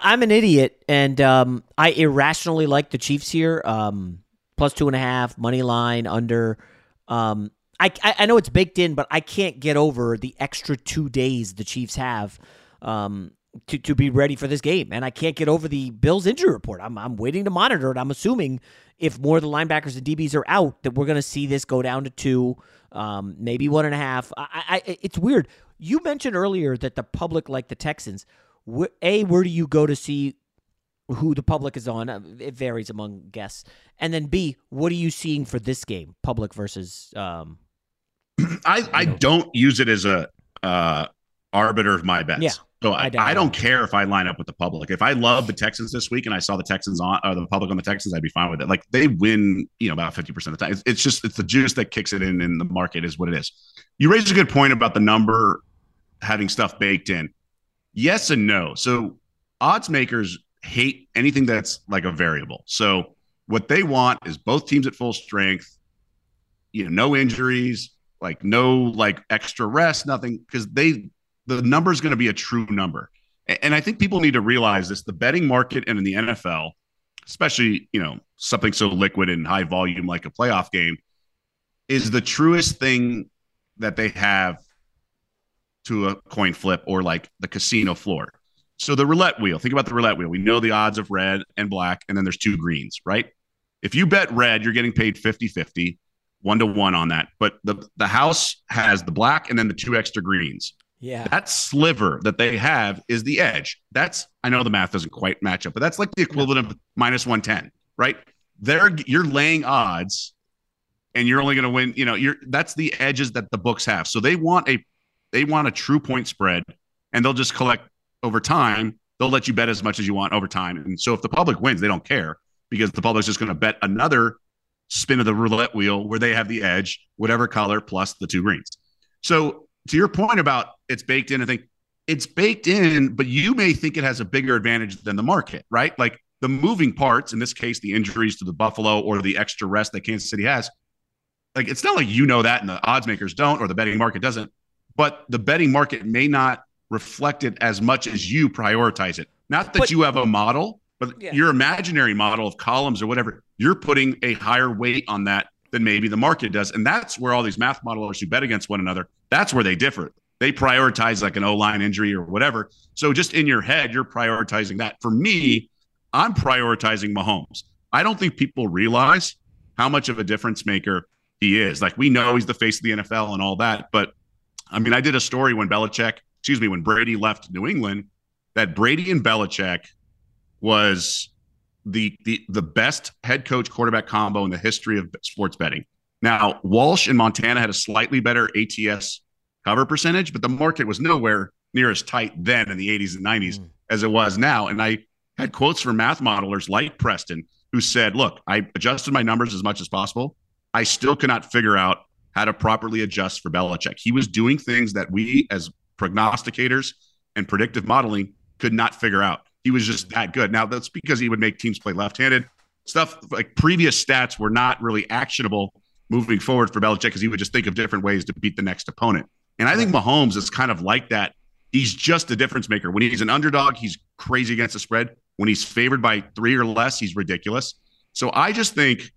I'm an idiot, and um, I irrationally like the Chiefs here. Um, plus two and a half, money line under. Um, I, I know it's baked in, but I can't get over the extra two days the Chiefs have um, to to be ready for this game, and I can't get over the Bills injury report. I'm I'm waiting to monitor it. I'm assuming if more of the linebackers and DBs are out, that we're going to see this go down to two, um, maybe one and a half. I, I, it's weird. You mentioned earlier that the public like the Texans a where do you go to see who the public is on? Uh, it varies among guests. And then B, what are you seeing for this game, public versus? Um, I I know. don't use it as a uh, arbiter of my bets. Yeah. So I, I, I, don't care if I line up with the public. If I love the Texans this week and I saw the Texans on or the public on the Texans, I'd be fine with it. Like they win, you know, about 50% of the time. It's, it's just it's the juice that kicks it in in the market is what it is. You raised a good point about the number having stuff baked in. Yes and no. So odds makers hate anything that's like a variable. So what they want is both teams at full strength, you know, no injuries, like no like extra rest, nothing, because they the number is going to be a true number. And I think people need to realize this: the betting market and in the NFL, especially you know something so liquid and high volume like a playoff game, is the truest thing that they have to a coin flip or like the casino floor. So the roulette wheel, think about the roulette wheel. We know the odds of red and black, and then there's two greens, right? If you bet red, you're getting paid 50 50, one to one on that. But the, the house has the black and then the two extra greens. Yeah. That sliver that they have is the edge. That's, I know the math doesn't quite match up, but that's like the equivalent of minus 110, right? There, you're laying odds and you're only going to win, you know, you're that's the edges that the books have. So they want a they want a true point spread and they'll just collect over time, they'll let you bet as much as you want over time. And so if the public wins, they don't care because the public's just going to bet another spin of the roulette wheel where they have the edge, whatever color plus the two greens. So to your point about it's baked in, I think it's baked in, but you may think it has a bigger advantage than the market, right? Like the moving parts, in this case, the injuries to the Buffalo or the extra rest that Kansas City has. Like it's not like you know that and the odds makers don't or the betting market doesn't, but the betting market may not reflect it as much as you prioritize it. Not that but, you have a model, but yeah. your imaginary model of columns or whatever, you're putting a higher weight on that than maybe the market does. And that's where all these math modelers who bet against one another, that's where they differ. They prioritize like an O line injury or whatever. So just in your head, you're prioritizing that. For me, I'm prioritizing Mahomes. I don't think people realize how much of a difference maker he is. Like we know he's the face of the NFL and all that, but I mean, I did a story when Belichick, excuse me, when Brady left New England, that Brady and Belichick was the the the best head coach quarterback combo in the history of sports betting. Now, Walsh and Montana had a slightly better ATS cover percentage, but the market was nowhere near as tight then in the 80s and 90s mm. as it was now. And I had quotes from math modelers like Preston who said, Look, I adjusted my numbers as much as possible. I still cannot figure out how to properly adjust for Belichick. He was doing things that we, as prognosticators and predictive modeling, could not figure out. He was just that good. Now, that's because he would make teams play left handed. Stuff like previous stats were not really actionable moving forward for Belichick because he would just think of different ways to beat the next opponent. And I think Mahomes is kind of like that. He's just a difference maker. When he's an underdog, he's crazy against the spread. When he's favored by three or less, he's ridiculous. So I just think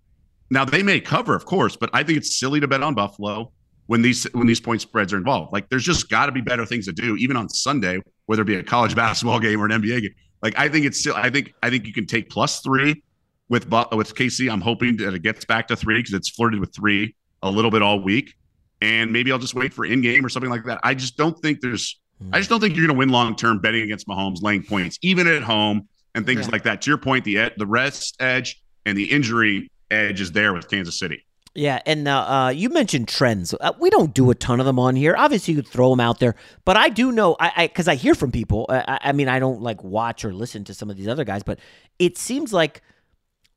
now they may cover, of course, but I think it's silly to bet on Buffalo when these when these point spreads are involved. Like there's just got to be better things to do, even on Sunday, whether it be a college basketball game or an NBA game. Like I think it's still I think I think you can take plus three with with KC. I'm hoping that it gets back to three because it's flirted with three a little bit all week, and maybe I'll just wait for in game or something like that. I just don't think there's I just don't think you're going to win long term betting against Mahomes laying points, even at home and things yeah. like that. To your point, the the rest edge and the injury edge is there with Kansas City. Yeah, and uh, uh, you mentioned trends. Uh, we don't do a ton of them on here. Obviously, you could throw them out there, but I do know, I because I, I, hear from people. I, I, mean, I don't like watch or listen to some of these other guys, but it seems like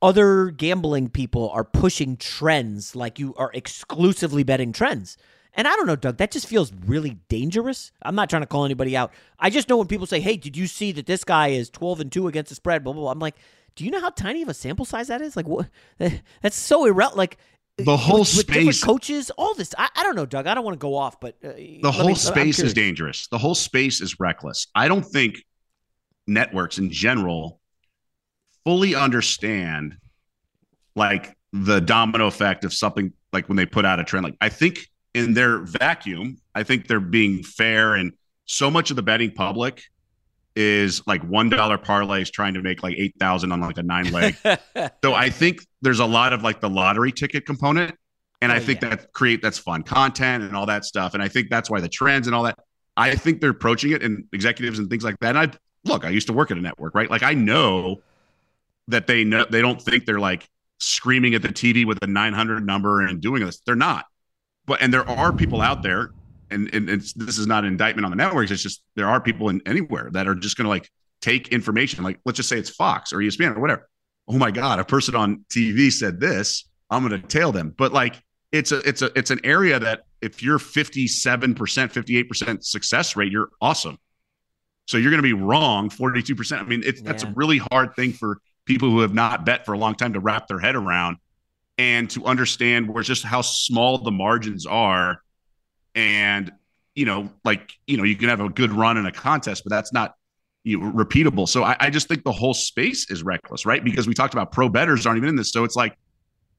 other gambling people are pushing trends, like you are exclusively betting trends. And I don't know, Doug, that just feels really dangerous. I'm not trying to call anybody out. I just know when people say, "Hey, did you see that this guy is 12 and two against the spread?" Blah blah blah. I'm like, do you know how tiny of a sample size that is? Like, what? That's so irrelevant. Like the whole with, space with coaches all this I, I, don't know doug i don't want to go off but uh, the whole me, space is dangerous the whole space is reckless i don't think networks in general fully understand like the domino effect of something like when they put out a trend like i think in their vacuum i think they're being fair and so much of the betting public is like one dollar parlays trying to make like eight thousand on like a nine leg. so I think there's a lot of like the lottery ticket component, and oh, I think yeah. that create that's fun content and all that stuff. And I think that's why the trends and all that. I think they're approaching it and executives and things like that. And I look, I used to work at a network, right? Like I know that they know they don't think they're like screaming at the TV with a 900 number and doing this. They're not. But and there are people out there and, and this is not an indictment on the networks. It's just there are people in anywhere that are just going to like take information. Like let's just say it's Fox or ESPN or whatever. Oh my God, a person on TV said this. I'm going to tail them. But like it's a it's a it's an area that if you're 57 percent, 58 percent success rate, you're awesome. So you're going to be wrong 42 percent. I mean, it's yeah. that's a really hard thing for people who have not bet for a long time to wrap their head around and to understand where just how small the margins are and you know, like you know, you can have a good run in a contest, but that's not you know, repeatable. So I, I just think the whole space is reckless, right? Because we talked about pro betters aren't even in this, so it's like,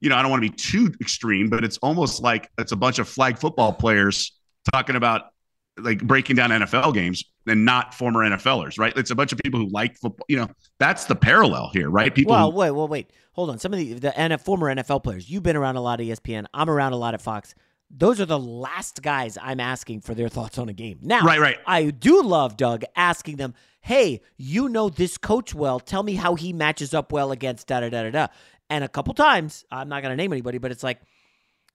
you know, I don't want to be too extreme, but it's almost like it's a bunch of flag football players talking about like breaking down NFL games and not former NFLers, right? It's a bunch of people who like football. You know, that's the parallel here, right? People. Well, who- wait, well, wait, hold on. Some of the the NF, former NFL players. You've been around a lot of ESPN. I'm around a lot at Fox those are the last guys I'm asking for their thoughts on a game. Now, right, right. I do love Doug asking them, "Hey, you know this coach well. Tell me how he matches up well against da da da da da." And a couple times, I'm not going to name anybody, but it's like,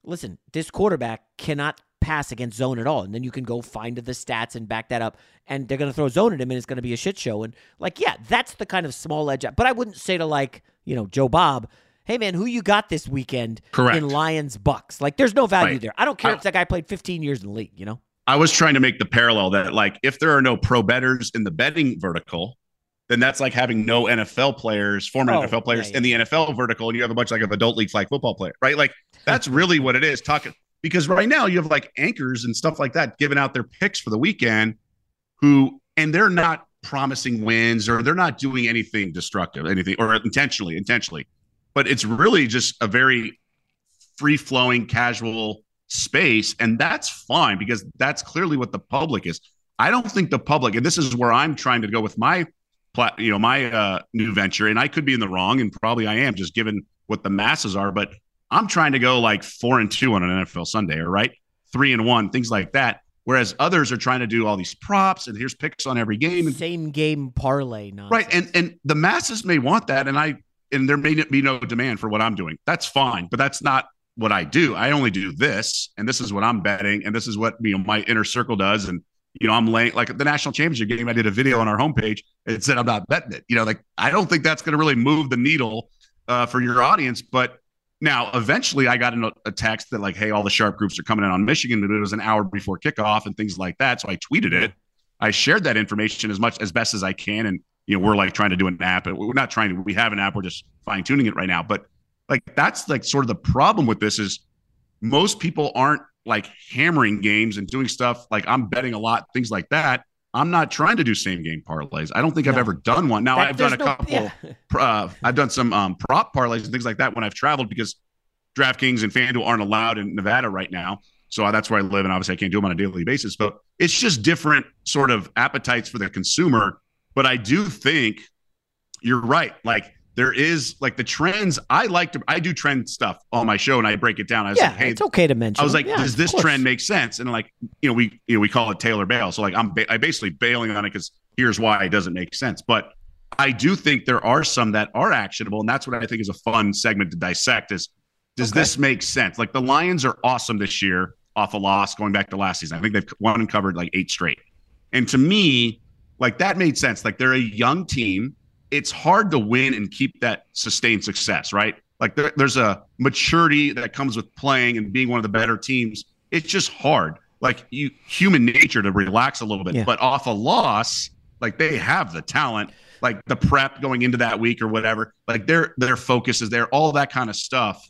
listen, this quarterback cannot pass against zone at all. And then you can go find the stats and back that up. And they're going to throw zone at him, and it's going to be a shit show. And like, yeah, that's the kind of small edge. But I wouldn't say to like, you know, Joe Bob, hey man, who you got this weekend Correct. in Lions Bucks? Like, there's no value Right. there. I don't care I- if that guy played 15 years in the league. You know. I was trying to make the parallel that like if there are no pro betters in the betting vertical, then that's like having no NFL players, former Oh, NFL players yeah, in the NFL vertical, and you have a bunch like of adult league flag football player, right? Like that's really what it is. Talking because right now you have like anchors and stuff like that giving out their picks for the weekend, who and they're not promising wins or they're not doing anything destructive, anything or intentionally, intentionally, but it's really just a very free flowing, casual space. And that's fine because that's clearly what the public is. I don't think the public, and this is where I'm trying to go with my, plat, you know, my uh, new venture, and I could be in the wrong, and probably I am, just given what the masses are. But I'm trying to go like four and two on an NFL Sunday, or right, three and one, things like that. Whereas others are trying to do all these props, and here's picks on every game, and Same game parlay. Nonsense. right, and and the masses may want that, and I and there may be no demand for what I'm doing. That's fine, but that's not what I do. I only do this, and this is what I'm betting, and this is what you know my inner circle does, and you know I'm laying like the national championship game. I did a video on our homepage. It said I'm not betting it. You know, like I don't think that's going to really move the needle uh, for your audience, but. Now, eventually, I got a, a text that like, "Hey, all the sharp groups are coming in on Michigan," but it was an hour before kickoff and things like that. So I tweeted it. I shared that information as much as best as I can, and you know, we're like trying to do an app, and we're not trying to. We have an app. We're just fine tuning it right now. But like, that's like sort of the problem with this is most people aren't like hammering games and doing stuff like I'm betting a lot, things like that. I'm not trying to do same game parlays. I don't think I've ever done one. Now That- I've done a no- couple. yeah. uh, I've done some um, prop parlays and things like that when I've traveled because DraftKings and FanDuel aren't allowed in Nevada right now. So that's where I live, and obviously I can't do them on a daily basis. But it's just different sort of appetites for the consumer. But I do think you're right. Like there is like the trends. I like to. I do trend stuff on my show, and I break it down. I was Yeah, like, hey, it's okay to mention. I was like, Yeah, does this trend make sense? And like, you know, we you know we call it Taylor bail. So like, I'm ba- I basically bailing on it because here's why it doesn't make sense. But I do think there are some that are actionable, and that's what I think is a fun segment to dissect. Is does Okay. this make sense? Like the Lions are awesome this year off a loss going back to last season. I think they've won and covered like eight straight. And to me, like that made sense. Like they're a young team. It's hard to win and keep that sustained success, right? Like there, there's a maturity that comes with playing and being one of the better teams. It's just hard. Like you, human nature to relax a little bit. Yeah. But off a loss, like they have the talent, like the prep going into that week or whatever. Like their their focus is there. All that kind of stuff,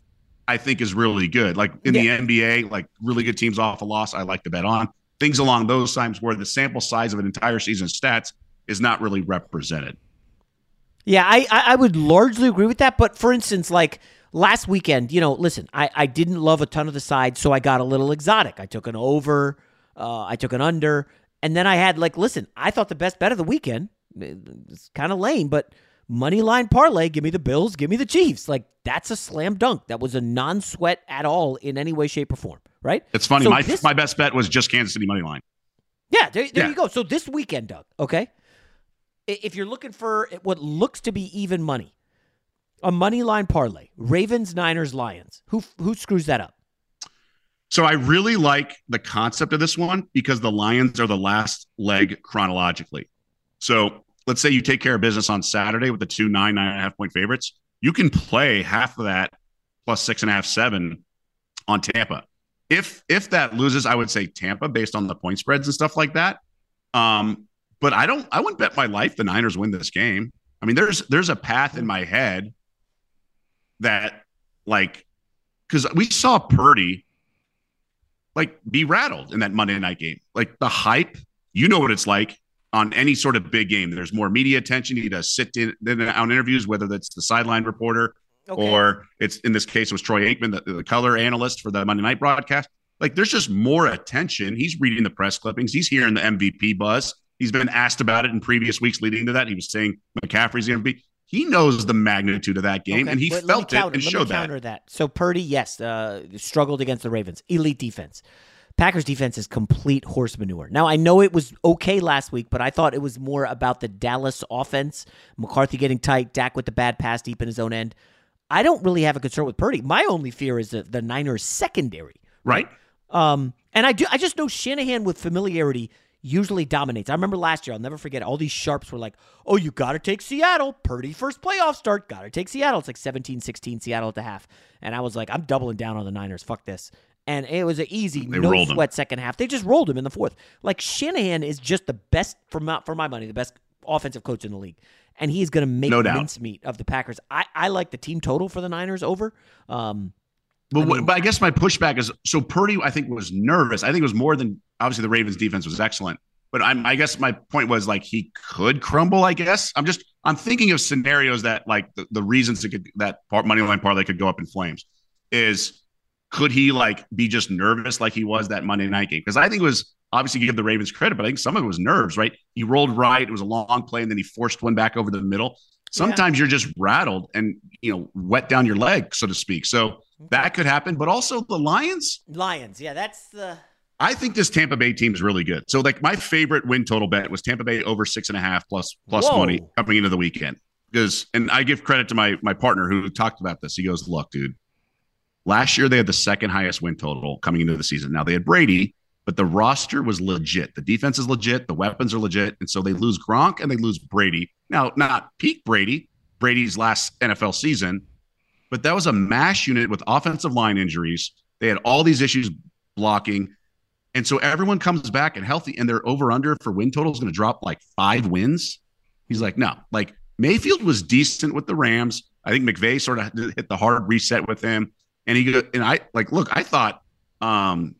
I think, is really good. Like in Yeah. the NBA, like really good teams off a loss, I like to bet on things along those times where the sample size of an entire season stats is not really represented. Yeah, I, I I would largely agree with that. But for instance, like last weekend, you know, listen, I, I didn't love a ton of the sides, so I got a little exotic. I took an over, uh, I took an under, and then I had like, listen, I thought the best bet of the weekend. It's kind of lame, but money line parlay. Give me the Bills. Give me the Chiefs. Like that's a slam dunk. That was a non sweat at all in any way, shape, or form. Right? It's funny. So my this- my best bet was just Kansas City money line. Yeah, there, there Yeah. you go. So this weekend, Doug, okay? If you're looking for what looks to be even money, a money line parlay, Ravens, Niners, Lions. Who who screws that up? So I really like the concept of this one because the Lions are the last leg chronologically. So let's say you take care of business on Saturday with the two nine, nine and a half point favorites. You can play half of that plus six and a half, seven on Tampa. If if that loses, I would say Tampa based on the point spreads and stuff like that. Um, but I don't I wouldn't bet my life the Niners win this game. I mean, there's there's a path in my head that like because we saw Purdy like be rattled in that Monday night game. Like the hype, you know what it's like on any sort of big game. There's more media attention. You need to sit in, in out interviews, whether that's the sideline reporter or it's in this case it was Troy Aikman, the, the color analyst for the Monday night broadcast. Like there's just more attention. He's reading the press clippings. He's hearing the MVP buzz. He's been asked about it in previous weeks leading to that. He was saying McCaffrey's the MVP. He knows the magnitude of that game, Okay, and he but let me felt it counter- and let me showed that. that. So Purdy, yes, uh, struggled against the Ravens. Elite defense. Packers defense is complete horse manure. Now I know it was okay last week, but I thought it was more about the Dallas offense. McCarthy getting tight, Dak with the bad pass deep in his own end. I don't really have a concern with Purdy. My only fear is the, the Niners secondary. Right. Um, And I do. I just know Shanahan with familiarity usually dominates. I remember last year. I'll never forget. All these sharps were like, "Oh, you got to take Seattle. Purdy first playoff start. Got to take Seattle." It's like 17-16 Seattle at the half, and I was like, "I'm doubling down on the Niners. Fuck this." And it was an easy, They no sweat him. second half. They just rolled him in the fourth. Like Shanahan is just the best for my, for my money, the best offensive coach in the league, and he's going to make No mincemeat of the Packers. I, I like the team total for the Niners over. Um, But, what- but I guess my pushback is so Purdy, I think, was nervous. I think it was more than obviously the Ravens defense was excellent. But I'm, I guess my point was like he could crumble. I guess I'm just I'm thinking of scenarios that like the, the reasons it could that part money line parlay could go up in flames is could he like be just nervous like he was that Monday night game? Because I think it was obviously give the Ravens credit, but I think some of it was nerves. Right? He rolled right. It was a long play, and then he forced one back over the middle. Sometimes you're just rattled and you know wet down your leg, so to speak. So mm-hmm. that could happen. But also the Lions. Lions, yeah, that's the I think this Tampa Bay team is really good. So, like, my favorite win total bet was Tampa Bay over six and a half plus plus money coming into the weekend. Because, and I give credit to my my partner who talked about this. He goes, "Look, dude, last year they had the second highest win total coming into the season. Now they had Brady, but the roster was legit. The defense is legit. The weapons are legit, and so they lose Gronk and they lose Brady. Now, not peak Brady, Brady's last NFL season, but that was a mash unit with offensive line injuries. They had all these issues blocking. And so everyone comes back and healthy, and their over under for win total is going to drop like five wins. He's like, no, like Mayfield was decent with the Rams. I think McVay sort of hit the hard reset with him. And he go, and I like, look, I thought um,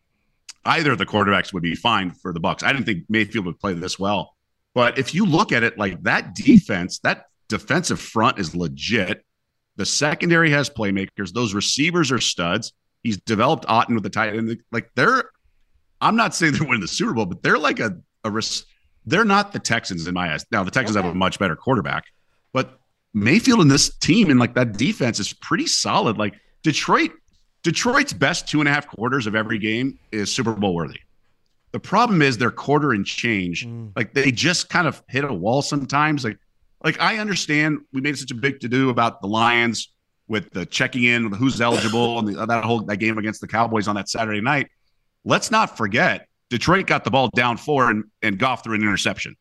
either of the quarterbacks would be fine for the Bucks. I didn't think Mayfield would play this well. But if you look at it, like that defense, that defensive front is legit. The secondary has playmakers. Those receivers are studs. He's developed Otton with the tight end. Like they're, I'm not saying they're winning the Super Bowl, but they're like a, a res- they're not the Texans in my eyes. Now the Texans have a much better quarterback, but Mayfield and this team and like that defense is pretty solid. Like Detroit, Detroit's best two and a half quarters of every game is Super Bowl worthy. The problem is their quarter and change. Mm. Like they just kind of hit a wall sometimes. Like, like I understand we made such a big to do about the Lions with the checking in, who's eligible, and the, that whole that game against the Cowboys on that Saturday night. Let's not forget Detroit got the ball down four and and Goff threw an interception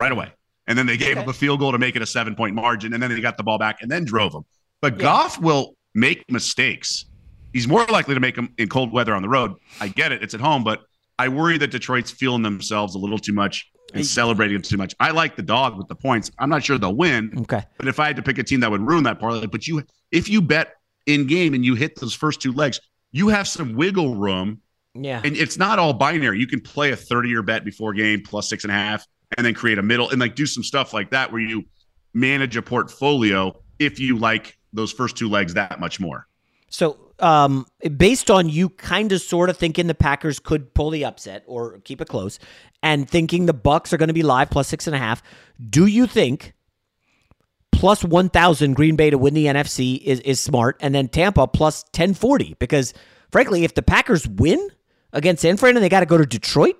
right away, and then they gave up a field goal to make it a seven point margin, and then they got the ball back and then drove them. But Goff will make mistakes. He's more likely to make them in cold weather on the road. I get it; it's at home, but I worry that Detroit's feeling themselves a little too much and celebrating too much. I like the dog with the points. I'm not sure they'll win. Okay. But if I had to pick a team that would ruin that parlay, but you, if you bet in game and you hit those first two legs, you have some wiggle room. Yeah. And it's not all binary. You can play a 30 year bet before game plus six and a half and then create a middle and like do some stuff like that where you manage a portfolio if you like those first two legs that much more. So, um, based on you kind of sort of thinking the Packers could pull the upset or keep it close, and thinking the Bucks are going to be live plus six and a half, do you think plus one thousand Green Bay to win the NFC is is smart, and then Tampa plus ten forty? Because frankly, if the Packers win against San Fran and they got to go to Detroit.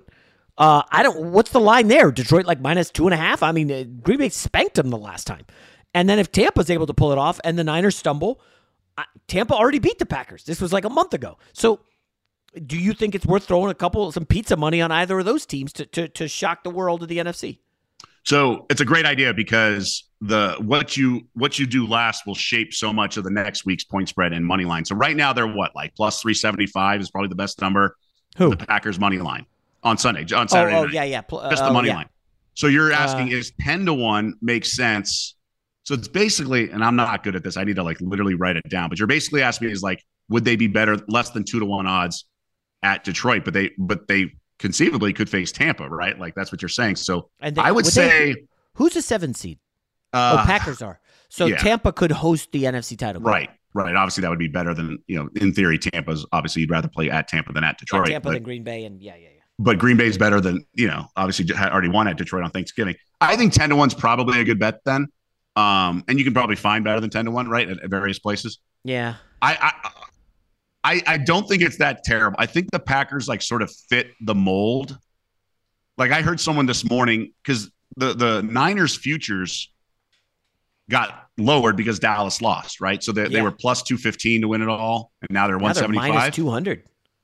Uh, I don't. What's the line there? Detroit like minus two and a half. I mean, uh, Green Bay spanked them the last time, and then if Tampa's able to pull it off, and the Niners stumble, Tampa already beat the Packers. This was like a month ago. So, do you think it's worth throwing a couple some pizza money on either of those teams to to, to shock the world of the NFC? So it's a great idea because the what you what you do last will shape so much of the next week's point spread and money line. So right now they're what like plus three seventy five is probably the best number. Who the Packers money line on Sunday on Saturday oh, oh yeah, yeah, pl- just uh, the money yeah. line. So you're asking Uh, is ten to one makes sense? So it's basically, and I'm not good at this. I need to like literally write it down. But you're basically asking me is like, would they be better less than two to one odds at Detroit? But they but they conceivably could face Tampa, right? Like that's what you're saying. So And they- I would would say. they- who's the seven seed? uh, oh, Packers are. So yeah. Tampa could host the NFC title. game. Right, right. Obviously, that would be better than you know. In theory, Tampa's obviously you'd rather play at Tampa than at Yeah, Detroit. Tampa but, than Green Bay, and yeah, yeah, yeah. but Green Bay's better than you know. Obviously, had already won at Detroit on Thanksgiving. I think ten to one's probably a good bet then. Um, and you can probably find better than ten to one, right, at, at various places. Yeah. I, I I I don't think it's that terrible. I think the Packers like sort of fit the mold. Like I heard someone this morning because the the Niners futures got lowered because Dallas lost, right? So they, they were plus two fifteen to win it all, and now they're one seventy five. two hundred.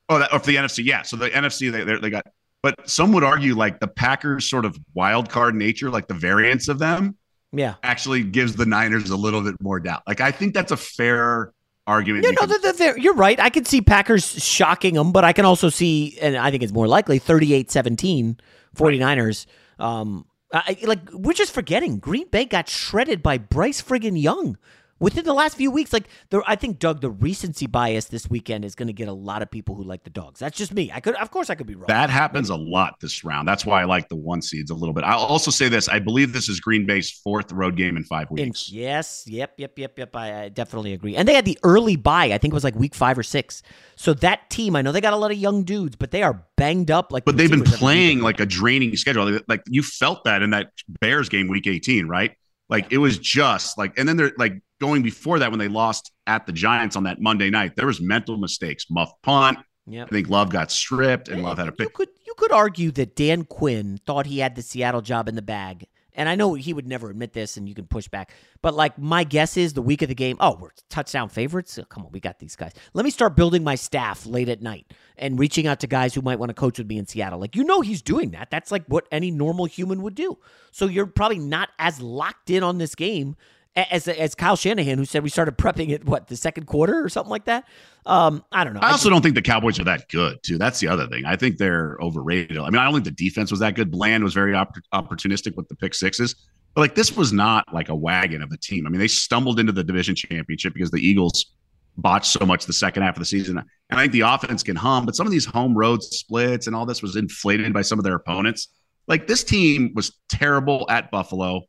Oh, that, or for the NFC, yeah. So the NFC, they they got, but some would argue like the Packers' sort of wild card nature, like the variance of them, yeah, actually gives the Niners a little bit more doubt. Like I think that's a fair argument. You know, they're, they're, you're right. I can see Packers shocking them, but I can also see, and I think it's more likely 38 17 49ers. Um, I, like, we're just forgetting Green Bay got shredded by Bryce friggin' Young within the last few weeks, like there, I think Doug, the recency bias this weekend is going to get a lot of people who like the dogs. That's just me. I could, of course, I could be wrong. That happens a lot this round. That's why I like the one seeds a little bit. I'll also say this: I believe this is Green Bay's fourth road game in five weeks. In, yes, yep, yep, yep, yep. I, I, definitely agree. And they had the early buy. I think it was like week five or six. So that team, I know they got a lot of young dudes, but they are banged up. Like, but they've been playing like a draining schedule. Like you felt that in that Bears game, week eighteen, right? Like it was just like, and then they're like going before that when they lost at the Giants on that Monday night, there was mental mistakes, muff punt. Yeah, I think Love got stripped and Love had a pick. You could you could argue that Dan Quinn thought he had the Seattle job in the bag and I know he would never admit this, and you can push back. But like my guess is the week of the game, oh, we're touchdown favorites. Oh, come on, we got these guys. Let me start building my staff late at night and reaching out to guys who might want to coach with me in Seattle. Like you know, he's doing that. That's like what any normal human would do. So you're probably not as locked in on this game as as Kyle Shanahan, who said we started prepping it what the second quarter or something like that. Um, I don't know. I also don't think the Cowboys are that good too. That's the other thing. I think they're overrated. I mean, I don't think the defense was that good. Bland was very opp- opportunistic with the pick sixes, but like this was not like a wagon of a team. I mean, they stumbled into the division championship because the Eagles botched so much the second half of the season. And I think the offense can hum, but some of these home road splits and all this was inflated by some of their opponents. Like this team was terrible at Buffalo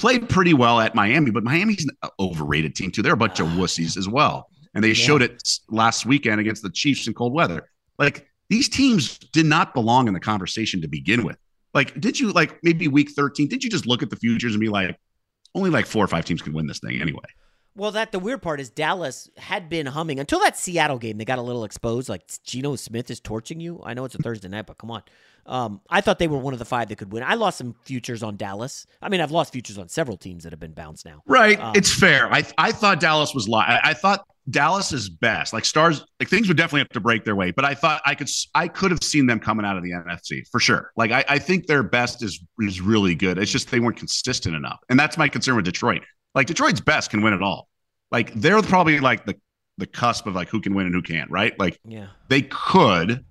played pretty well at Miami, but Miami's an overrated team too. They're a bunch of ah. wussies as well. And they yeah. showed it last weekend against the Chiefs in cold weather. Like these teams did not belong in the conversation to begin with. Like, did you like maybe week 13? Did you just look at the futures and be like, only like four or five teams can win this thing anyway? Well, that the weird part is Dallas had been humming until that Seattle game. They got a little exposed. Like Geno Smith is torching you. I know it's a Thursday night, but come on. Um, I thought they were one of the five that could win. I lost some futures on Dallas. I mean, I've lost futures on several teams that have been bounced now. Right. Um, it's fair. I I thought Dallas was li- I, I thought Dallas is best. Like stars, like things would definitely have to break their way. But I thought I could I could have seen them coming out of the NFC for sure. Like I, I think their best is is really good. It's just they weren't consistent enough, and that's my concern with Detroit. Like Detroit's best can win it all. Like they're probably like the the cusp of like who can win and who can't. Right. Like yeah, they could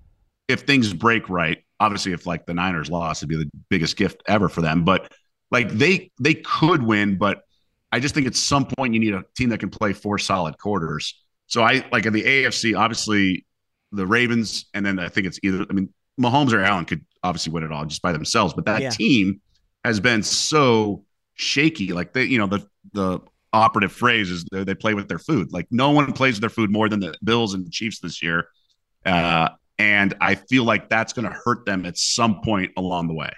if things break right obviously if like the Niners lost, it'd be the biggest gift ever for them. But like they they could win, but I just think at some point you need a team that can play four solid quarters. So I like in the AFC, obviously the Ravens, and then I think it's either I mean Mahomes or Allen could obviously win it all just by themselves, but that yeah. team has been so shaky. Like they, you know, the the operative phrase is they play with their food. Like no one plays with their food more than the Bills and the Chiefs this year. Uh, and I feel like that's going to hurt them at some point along the way.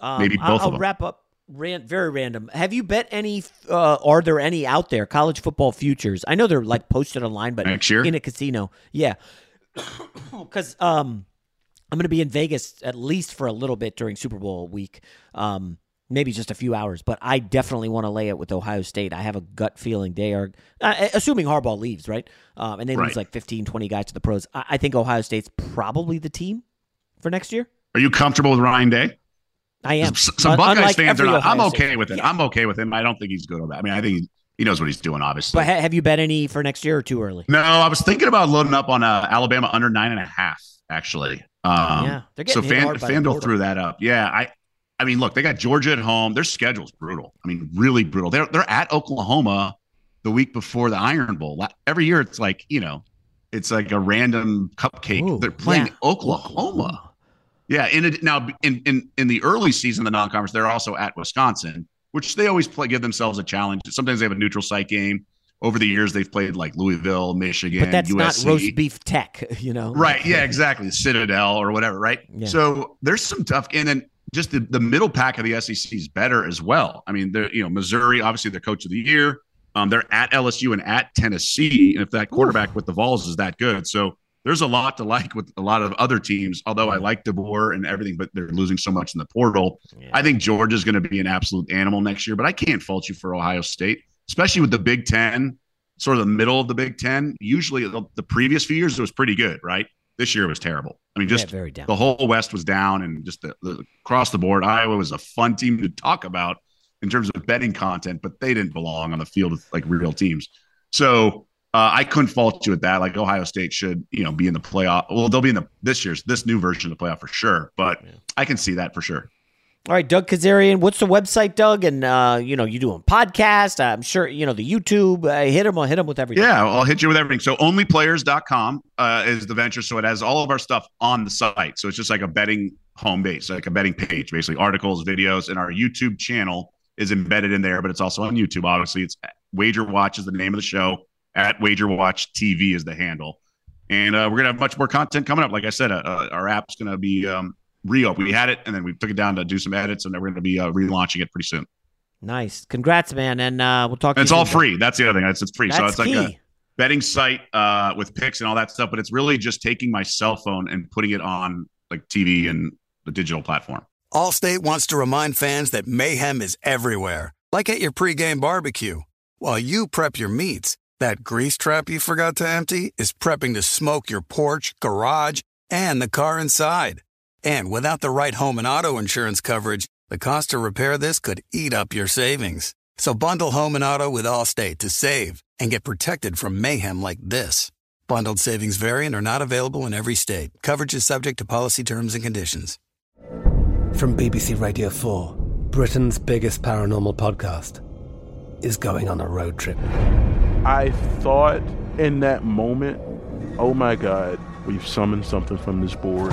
Um, Maybe both I'll, of them. wrap up. Ran, very random. Have you bet any? Uh, are there any out there? College football futures. I know they're like posted online, but next year in a casino. Yeah, because um, I'm going to be in Vegas at least for a little bit during Super Bowl week. Um, maybe just a few hours, but I definitely want to lay it with Ohio State. I have a gut feeling they are, uh, assuming Harbaugh leaves, right? Um, and they right. lose like 15, 20 guys to the pros. I, I, think Ohio State's probably the team for next year. Are you comfortable with Ryan Day? I am. Some, some Buckeyes fans are not. Ohio I'm okay State. with it. Yeah. I'm okay with him. I don't think he's good. I mean, I think he, he knows what he's doing, obviously. But ha- have you bet any for next year or too early? No, I was thinking about loading up on uh, Alabama under nine and a half, actually. Um, yeah, they're getting so Fan, FanDuel threw that up. Yeah, I I mean, look, they got Georgia at home. Their schedule's brutal. I mean, really brutal. They're they're at Oklahoma the week before the Iron Bowl. Every year, it's like you know, it's like a random cupcake. Ooh, they're playing yeah. Oklahoma. Yeah, in a, now in, in in the early season, the non-conference, they're also at Wisconsin, which they always play, give themselves a challenge. Sometimes they have a neutral site game. Over the years, they've played like Louisville, Michigan, but that's USC. not roast beef tech, you know. Right? Yeah, exactly. Citadel or whatever. Right. Yeah. So there's some tough, and then just the, the middle pack of the SEC is better as well. I mean, they're, you know, Missouri, obviously their coach of the year. Um, they're at LSU and at Tennessee. And if that quarterback with the Vols is that good. So there's a lot to like with a lot of other teams, although I like DeBoer and everything, but they're losing so much in the portal. Yeah. I think Georgia's going to be an absolute animal next year, but I can't fault you for Ohio State, especially with the Big Ten, sort of the middle of the Big Ten. Usually the, the previous few years, it was pretty good, right? This year was terrible. I mean, just Yeah, very down. the whole West was down, and just the, the across the board, Iowa was a fun team to talk about in terms of betting content, but they didn't belong on the field with like real teams. So uh, I couldn't fault you at that. Like Ohio State should, you know, be in the playoff. Well, they'll be in the this year's this new version of the playoff for sure. But I can see that for sure. All right, Doug Kezirian, what's the website, Doug? And uh, you know, you doing podcast? I'm sure you know the YouTube. Uh, hit him. I'll hit him with everything. Yeah, I'll hit you with everything. So onlyplayers.com uh, is the venture. So it has all of our stuff on the site. So it's just like a betting home base, like a betting page, basically articles, videos, and our YouTube channel is embedded in there, but it's also on YouTube. Obviously, it's Wager Watch is the name of the show. At Wager Watch TV is the handle. And uh, we're gonna have much more content coming up. Like I said, uh, uh, our app's gonna be um, re-up. We had it, and then we took it down to do some edits, and then we're gonna be uh, relaunching it pretty soon. Nice. Congrats, man. And uh, we'll talk. And it's you all soon, Doug. free. That's the other thing. It's, it's free. so That's it's like a betting site uh, with picks and all that stuff. But it's really just taking my cell phone and putting it on like TV and the digital platform. Allstate wants to remind fans that mayhem is everywhere, like at your pregame barbecue. While you prep your meats, that grease trap you forgot to empty is prepping to smoke your porch, garage, and the car inside. And without the right home and auto insurance coverage, the cost to repair this could eat up your savings. So bundle home and auto with Allstate to save and get protected from mayhem like this. Bundled savings variant are not available in every state. Coverage is subject to policy terms and conditions. From BBC Radio 4, Britain's biggest paranormal podcast is going on a road trip. I thought in that moment, oh my God, we've summoned something from this board.